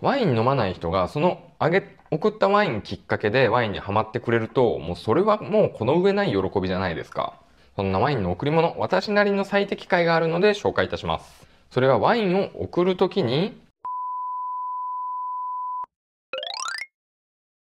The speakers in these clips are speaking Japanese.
ワイン飲まない人がそのあげ送ったワインきっかけでワインにはまってくれるともうそれはもうこの上ない喜びじゃないですか。そんなワインの贈り物私なりの最適解があるので紹介いたします。それはワインを送るときに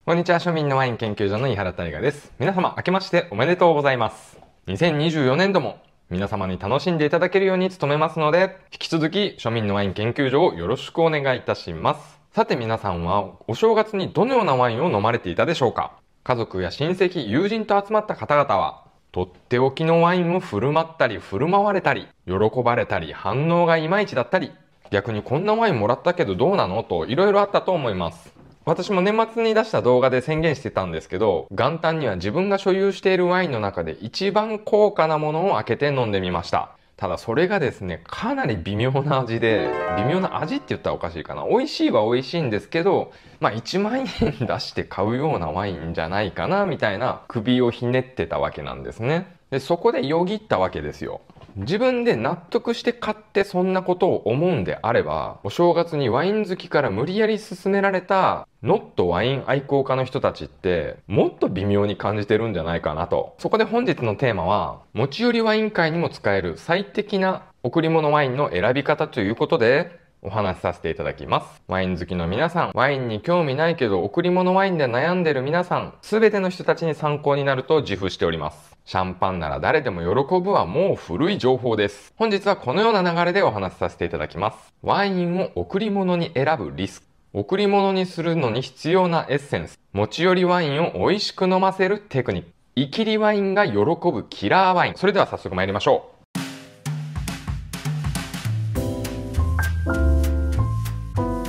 こんにちは庶民のワイン研究所の井原大我です。皆様明けましておめでとうございます。2024年度も皆様に楽しんでいただけるように努めますので、引き続き庶民のワイン研究所をよろしくお願いいたします。さて皆さんはお正月にどのようなワインを飲まれていたでしょうか？家族や親戚、友人と集まった方々は、とっておきのワインを振る舞ったり振る舞われたり、喜ばれたり、反応がいまいちだったり、逆にこんなワインもらったけどどうなの？と色々あったと思います。私も年末に出した動画で宣言してたんですけど、元旦には自分が所有しているワインの中で一番高価なものを開けて飲んでみました。ただそれがですね、かなり微妙な味で、微妙な味って言ったらおかしいかな。美味しいは美味しいんですけど、まあ1万円出して買うようなワインじゃないかな、みたいな首をひねってたわけなんですね。で、そこでよぎったわけですよ。自分で納得して買ってそんなことを思うんであれば、お正月にワイン好きから無理やり勧められたノットワイン愛好家の人たちってもっと微妙に感じてるんじゃないかなと。そこで本日のテーマは、持ち寄りワイン会にも使える最適な贈り物ワインの選び方ということで、お話しさせていただきます。ワイン好きの皆さん、ワインに興味ないけど贈り物ワインで悩んでる皆さん、すべての人たちに参考になると自負しております。シャンパンなら誰でも喜ぶはもう古い情報です。本日はこのような流れでお話しさせていただきます。ワインを贈り物に選ぶリスク。贈り物にするのに必要なエッセンス。持ち寄りワインを美味しく飲ませるテクニック。イキリワインが喜ぶキラーワイン。それでは早速参りましょう。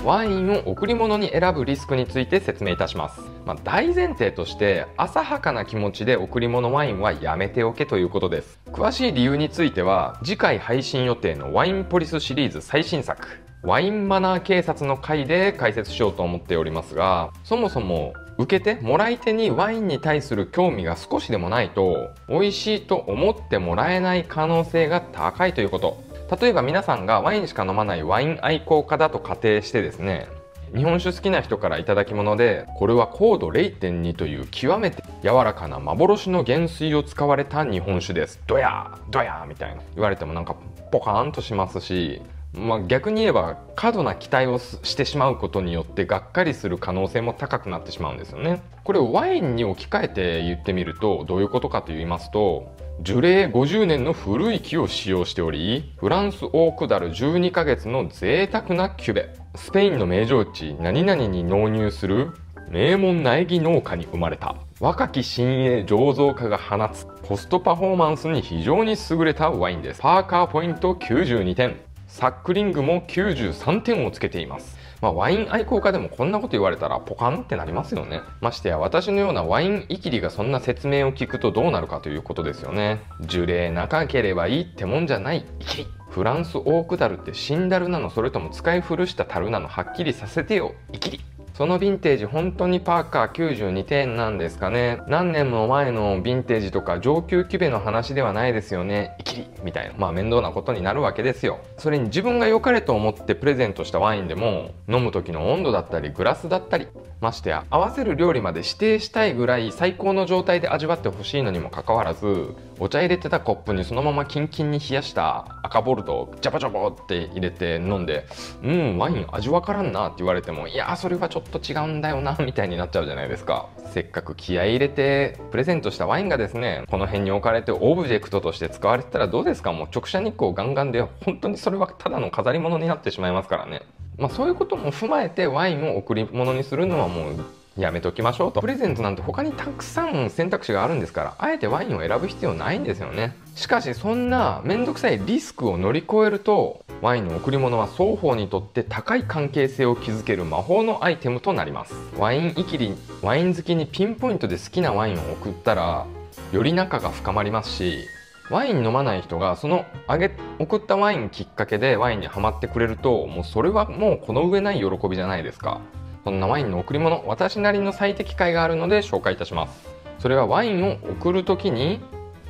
ワインを贈り物に選ぶリスクについて説明いたします、まあ、大前提として浅はかな気持ちで贈り物ワインはやめておけということです。詳しい理由については次回配信予定のワインポリスシリーズ最新作ワインマナー警察の回で解説しようと思っておりますがそもそも受け手もらい手にワインに対する興味が少しでもないと美味しいと思ってもらえない可能性が高いということ。例えば皆さんがワインしか飲まないワイン愛好家だと仮定してですね日本酒好きな人から頂き物でこれは高度0.2という極めて柔らかな幻の原水を使われた日本酒ですドヤードヤーみたいな言われてもなんかポカーンとしますしまあ、逆に言えば過度な期待をしてしまうことによってがっかりする可能性も高くなってしまうんですよね。これをワインに置き換えて言ってみるとどういうことかと言いますと樹齢50年の古い木を使用しておりフランスオークダル12ヶ月の贅沢なキュベ。スペインの名城地何々に納入する名門苗木農家に生まれた。若き新鋭醸造家が放つコストパフォーマンスに非常に優れたワインです。パーカーポイント92点。サックリングも93点をつけています。まあ、ワイン愛好家でもこんなこと言われたらポカンってなりますよね。ましてや私のようなワインイキリがそんな説明を聞くとどうなるかということですよね。樹齢長ければいいってもんじゃないイキリ。フランスオークダルってシンダルなのそれとも使い古した樽なのはっきりさせてよイキリ。そのヴィンテージ本当にパーカー92点なんですかね。何年も前のヴィンテージとか上級キュベの話ではないですよね。イキリみたいなまあ面倒なことになるわけですよ。それに自分が良かれと思ってプレゼントしたワインでも飲む時の温度だったりグラスだったりましてや合わせる料理まで指定したいぐらい最高の状態で味わってほしいのにもかかわらずお茶入れてたコップにそのままキンキンに冷やした赤ボルトジャバジャバって入れて飲んでうんワイン味わからんなって言われてもいやそれはちょっと違うんだよな みたいになっちゃうじゃないですか。せっかく気合い入れてプレゼントしたワインがですねこの辺に置かれてオブジェクトとして使われてたらどうですか？もう直射日光ガンガンで本当にそれはただの飾り物になってしまいますからね。まあそういうことも踏まえてワインを贈り物にするのはもうやめときましょうと。プレゼントなんて他にたくさん選択肢があるんですからあえてワインを選ぶ必要ないんですよね。しかしそんな面倒くさいリスクを乗り越えるとワインの贈り物は双方にとって高い関係性を築ける魔法のアイテムとなります。ワインイキリワイン好きにピンポイントで好きなワインを送ったらより仲が深まりますしワイン飲まない人がそのあげ送ったワインきっかけでワインにはまってくれるともうそれはもうこの上ない喜びじゃないですか。そんなワインの贈り物私なりの最適解があるので紹介いたします。それはワインを送る時に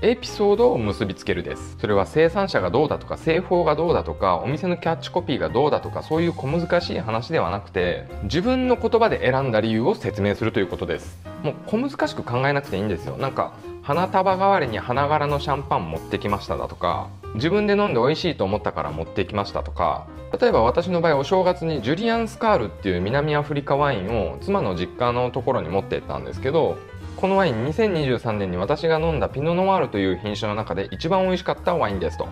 エピソードを結びつけるです。それは生産者がどうだとか製法がどうだとかお店のキャッチコピーがどうだとかそういう小難しい話ではなくて自分の言葉で選んだ理由を説明するということです。もう小難しく考えなくていいんですよ。なんか花束代わりに花柄のシャンパン持ってきましただとか自分で飲んで美味しいと思ったから持ってきましたとか例えば私の場合お正月にジュリアン・スカールっていう南アフリカワインを妻の実家のところに持って行ったんですけどこのワイン2023年に私が飲んだピノ・ノワールという品種の中で一番美味しかったワインですと、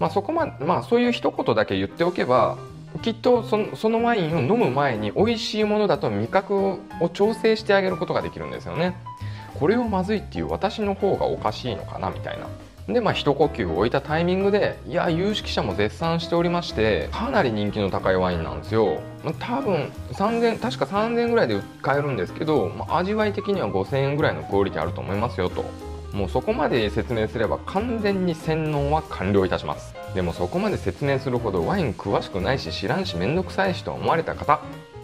まあ、そこまで、まあ、そういう一言だけ言っておけばきっとそのそのワインを飲む前に美味しいものだと味覚を調整してあげることができるんですよね。これをまずいっていう私の方がおかしいのかなみたいな。でまあ一呼吸置いたタイミングでいや有識者も絶賛しておりましてかなり人気の高いワインなんですよ、多分3000確か3000円ぐらいで買えるんですけど、まあ、味わい的には5000円ぐらいのクオリティあると思いますよと。もうそこまで説明すれば完全に洗脳は完了いたします。でもそこまで説明するほどワイン詳しくないし知らんしめんどくさいしと思われた方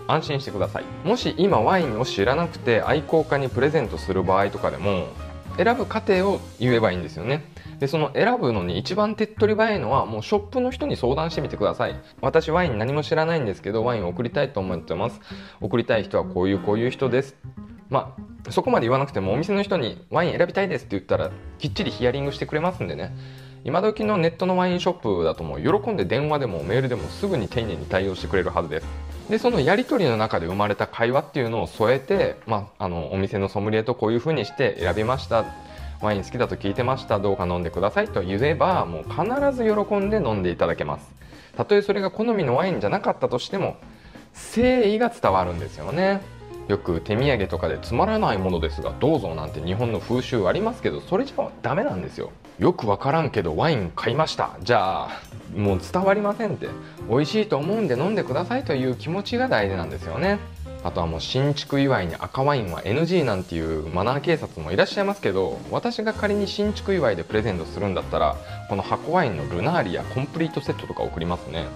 安心してください。もし今ワインを知らなくて愛好家にプレゼントする場合とかでも選ぶ過程を言えばいいんですよね。でその選ぶのに一番手っ取り早いのはもうショップの人に相談してみてください。私ワイン何も知らないんですけどワインを送りたいと思ってます。送りたい人はこういうこういう人です。まあそこまで言わなくてもお店の人にワイン選びたいですって言ったらきっちりヒアリングしてくれますんでね。今時のネットのワインショップだともう喜んで電話でもメールでもすぐに丁寧に対応してくれるはずです。でそのやり取りの中で生まれた会話っていうのを添えて、まあ、あのお店のソムリエとこういうふうにして選びました。ワイン好きだと聞いてました。どうか飲んでくださいと言えばもう必ず喜んで飲んでいただけます。たとえそれが好みのワインじゃなかったとしても誠意が伝わるんですよね。よく手土産とかでつまらないものですがどうぞなんて日本の風習ありますけどそれじゃダメなんですよ。よくわからんけどワイン買いました。じゃあもう伝わりませんって。美味しいと思うんで飲んでくださいという気持ちが大事なんですよね。あとはもう新築祝いに赤ワインは NG なんていうマナー警察もいらっしゃいますけど私が仮に新築祝いでプレゼントするんだったらこの箱ワインのルナーリやコンプリートセットとか送りますね。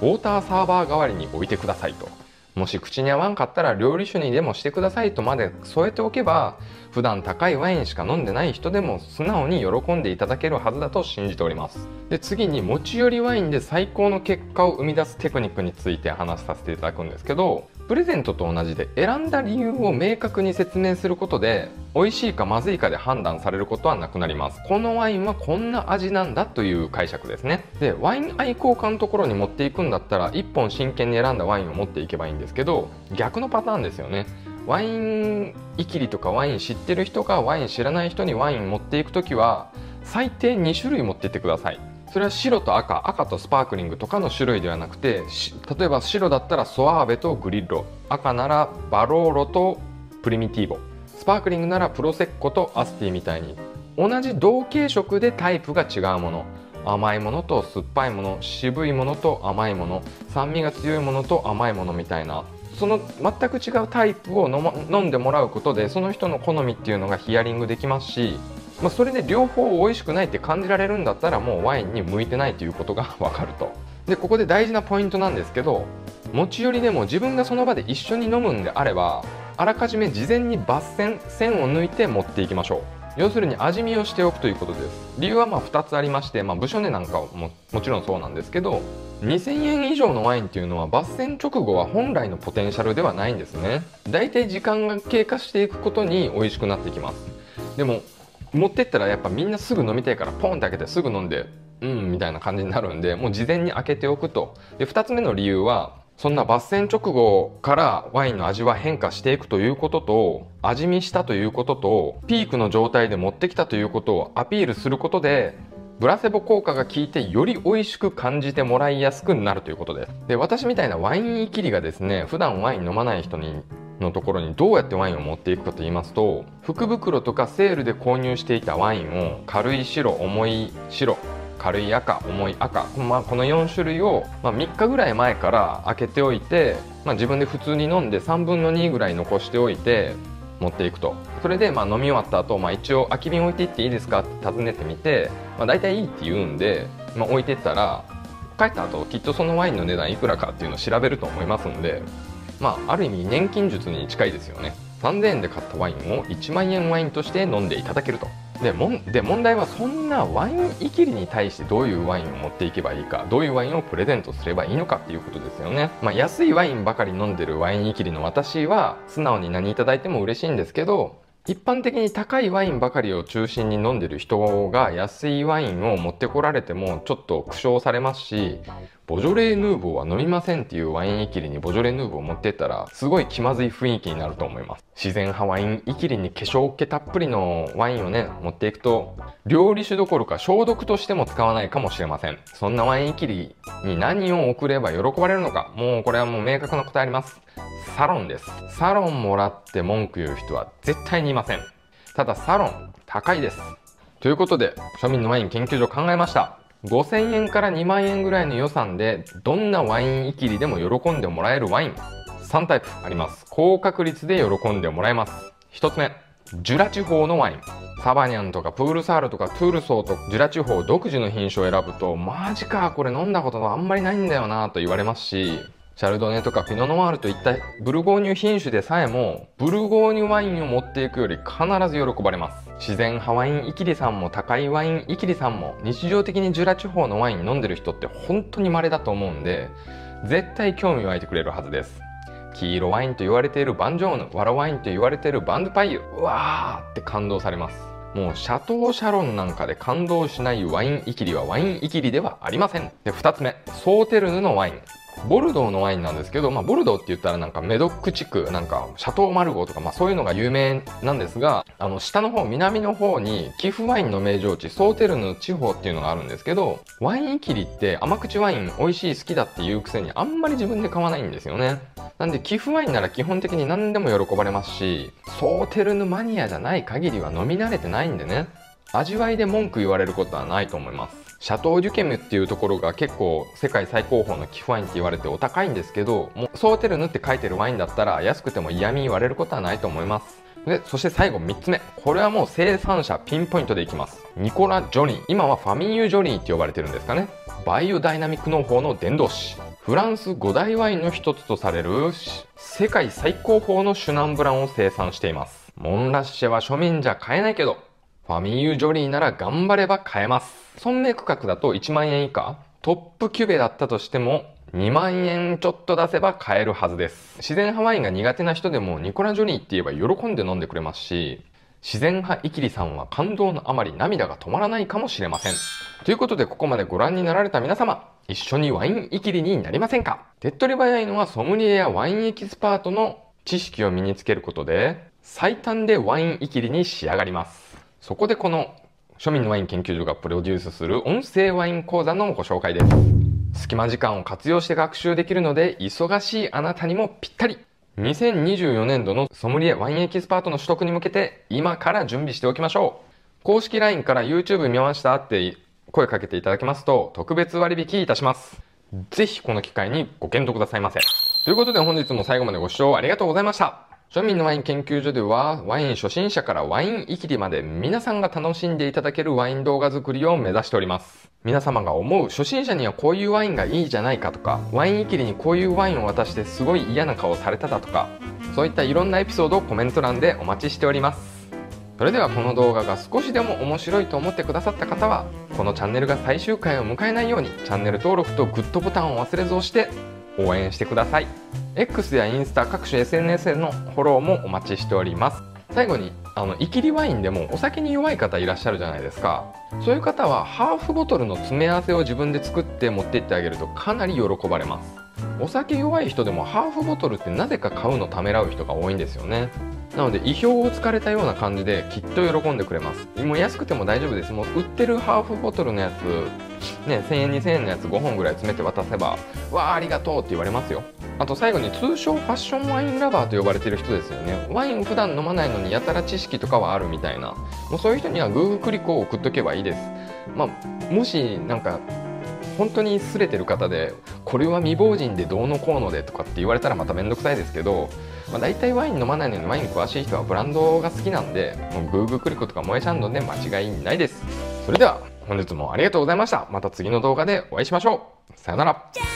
ウォーターサーバー代わりに置いてくださいと。もし口に合わんかったら料理酒にでもしてくださいとまで添えておけば普段高いワインしか飲んでない人でも素直に喜んでいただけるはずだと信じております。で次に持ち寄りワインで最高の結果を生み出すテクニックについて話させていただくんですけどプレゼントと同じで選んだ理由を明確に説明することで美味しいかまずいかで判断されることはなくなります。このワインはこんな味なんだという解釈ですね。でワイン愛好家のところに持っていくんだったら1本真剣に選んだワインを持っていけばいいんですけど逆のパターンですよね。ワインいきりとかワイン知ってる人がワイン知らない人にワイン持っていく時は最低2種類持っていってください。それは白と赤赤とスパークリングとかの種類ではなくて例えば白だったらソアーベとグリッロ。赤ならバローロとプリミティーボ。スパークリングならプロセッコとアスティみたいに。同じ同系色でタイプが違うもの。甘いものと酸っぱいもの。渋いものと甘いもの。酸味が強いものと甘いものみたいな。その全く違うタイプを飲んでもらうことでその人の好みっていうのがヒアリングできますし、まあ、それで両方美味しくないって感じられるんだったらもうワインに向いてないということが 分かると。でここで大事なポイントなんですけど持ち寄りでも自分がその場で一緒に飲むんであればあらかじめ事前に抜線線を抜いて持っていきましょう。要するに味見をしておくということです。理由はまあ2つありまして、まあ、部署値なんかももちろんそうなんですけど2000円以上のワインっていうのは抜栓直後は本来のポテンシャルではないんですね。だいたい時間が経過していくことに美味しくなってきます。でも持ってったらやっぱみんなすぐ飲みたいからポンって開けてすぐ飲んでうんみたいな感じになるんでもう事前に開けておくと。で2つ目の理由はそんな抜栓直後からワインの味は変化していくということと味見したということとピークの状態で持ってきたということをアピールすることでブラセボ効果が効いてより美味しく感じてもらいやすくなるということです。で私みたいなワインイキリがですね普段ワイン飲まない人にのところにどうやってワインを持っていくかと言いますと福袋とかセールで購入していたワインを軽い白重い白軽い赤重い赤、まあ、この4種類を、まあ、3日ぐらい前から開けておいて、まあ、自分で普通に飲んで3分の2ぐらい残しておいて持っていくと。それでまあ飲み終わった後、まあ一応空き瓶置いていっていいですか？って尋ねてみて、まあ、大体いいって言うんで、まあ、置いてったら帰った後きっとそのワインの値段いくらかっていうのを調べると思いますんでまあある意味年金術に近いですよね。3000円で買ったワインを1万円ワインとして飲んでいただけると。でもんで問題はそんなワインいきりに対してどういうワインを持っていけばいいかどういうワインをプレゼントすればいいのかっていうことですよね、まあ、安いワインばかり飲んでるワインいきりの私は素直に何いただいても嬉しいんですけど一般的に高いワインばかりを中心に飲んでる人が安いワインを持ってこられてもちょっと苦笑されますしボジョレーヌーボーは飲みませんっていうワインイキリにボジョレーヌーボーを持ってったらすごい気まずい雰囲気になると思います。自然派ワインイキリに化粧気たっぷりのワインをね持っていくと料理酒どころか消毒としても使わないかもしれません。そんなワインイキリに何を送れば喜ばれるのかもうこれはもう明確な答えあります。サロンです。サロンもらって文句言う人は絶対にいません。ただサロン高いです。ということで庶民のワイン研究所考えました。5000円から2万円ぐらいの予算でどんなワインいきりでも喜んでもらえるワイン。3タイプあります。高確率で喜んでもらえます。1つ目ジュラ地方のワイン。サバニャンとかプールサールとかトゥールソーとジュラ地方独自の品種を選ぶとマジかこれ飲んだことあんまりないんだよなと言われますし。シャルドネとかピノノワールといったブルゴーニュ品種でさえもブルゴーニュワインを持っていくより必ず喜ばれます。自然派ワインイキリさんも高いワインイキリさんも日常的にジュラ地方のワイン飲んでる人って本当に稀だと思うんで絶対興味湧いてくれるはずです。黄色ワインと言われているバンジョーヌワラワインと言われているバンドパイユ。うわーって感動されます。もうシャトーシャロンなんかで感動しないワインイキリはワインイキリではありません。で2つ目ソーテルヌのワイン。ボルドーのワインなんですけど、まあ、ボルドーって言ったらなんかメドック地区、なんかシャトーマルゴーとか、まあ、そういうのが有名なんですが、あの、下の方、南の方に、寄付ワインの名城地、ソーテルヌ地方っていうのがあるんですけど、ワイン切りって甘口ワイン美味しい好きだっていうくせにあんまり自分で買わないんですよね。なんで寄付ワインなら基本的に何でも喜ばれますし、ソーテルヌマニアじゃない限りは飲み慣れてないんでね、味わいで文句言われることはないと思います。シャトー・デュケムっていうところが結構世界最高峰の寄付ワインって言われてお高いんですけどもうソーテルヌって書いてるワインだったら安くても嫌味言われることはないと思います。でそして最後3つ目。これはもう生産者ピンポイントでいきます。ニコラ・ジョニー。今はファミーユ・ジョニーって呼ばれてるんですかね。バイオダイナミック農法の伝道師。フランス5大ワインの一つとされる世界最高峰のシュナンブランを生産しています。モンラッシェは庶民じゃ買えないけどファミーユ・ジョリーなら頑張れば買えます。損命区画だと1万円以下、トップキュベだったとしても2万円ちょっと出せば買えるはずです。自然派ワインが苦手な人でもニコラ・ジョニーって言えば喜んで飲んでくれますし、自然派イキリさんは感動のあまり涙が止まらないかもしれません。ということでここまでご覧になられた皆様、一緒にワインイキリになりませんか？手っ取り早いのはソムリエやワインエキスパートの知識を身につけることで、最短でワインイキリに仕上がります。そこでこの庶民のワイン研究所がプロデュースする音声ワイン講座のご紹介です。隙間時間を活用して学習できるので、忙しいあなたにもぴったり。2024年度のソムリエワインエキスパートの取得に向けて、今から準備しておきましょう。公式 LINE から YouTube 見ましたって声かけていただけますと、特別割引いたします。ぜひこの機会にご検討くださいませ。ということで本日も最後までご視聴ありがとうございました。庶民のワイン研究所では、ワイン初心者からワインいきりまで皆さんが楽しんでいただけるワイン動画作りを目指しております。皆様が思う初心者にはこういうワインがいいじゃないかとか、ワインいきりにこういうワインを渡してすごい嫌な顔されただとか、そういったいろんなエピソードをコメント欄でお待ちしております。それではこの動画が少しでも面白いと思ってくださった方は、このチャンネルが最終回を迎えないようにチャンネル登録とグッドボタンを忘れず押して応援してください X やインスタ各種 SNS へのフォローもお待ちしております。最後にあのイキリワインでもお酒に弱い方いらっしゃるじゃないですか。そういう方はハーフボトルの詰め合わせを自分で作って持っていってあげるとかなり喜ばれます。お酒弱い人でもハーフボトルってなぜか買うのためらう人が多いんですよね。なので意表をつかれたような感じできっと喜んでくれます。もう安くても大丈夫です。もう売ってるハーフボトルのやつね1000円2000円のやつ5本ぐらい詰めて渡せばわあありがとうって言われますよ。あと最後に通称ファッションワインラバーと呼ばれてる人ですよね。ワイン普段飲まないのにやたら知識とかはあるみたいな。もうそういう人には Google クリックを送っとけばいいです。まあもしなんか本当にすれてる方でこれは未亡人でどうのこうのでとかって言われたらまた面倒くさいですけど、まあ、大体ワイン飲まないのにワイン詳しい人はブランドが好きなんでもうグーグークリコとか萌えシャンドンで間違いないです。それでは本日もありがとうございました。また次の動画でお会いしましょう。さよなら。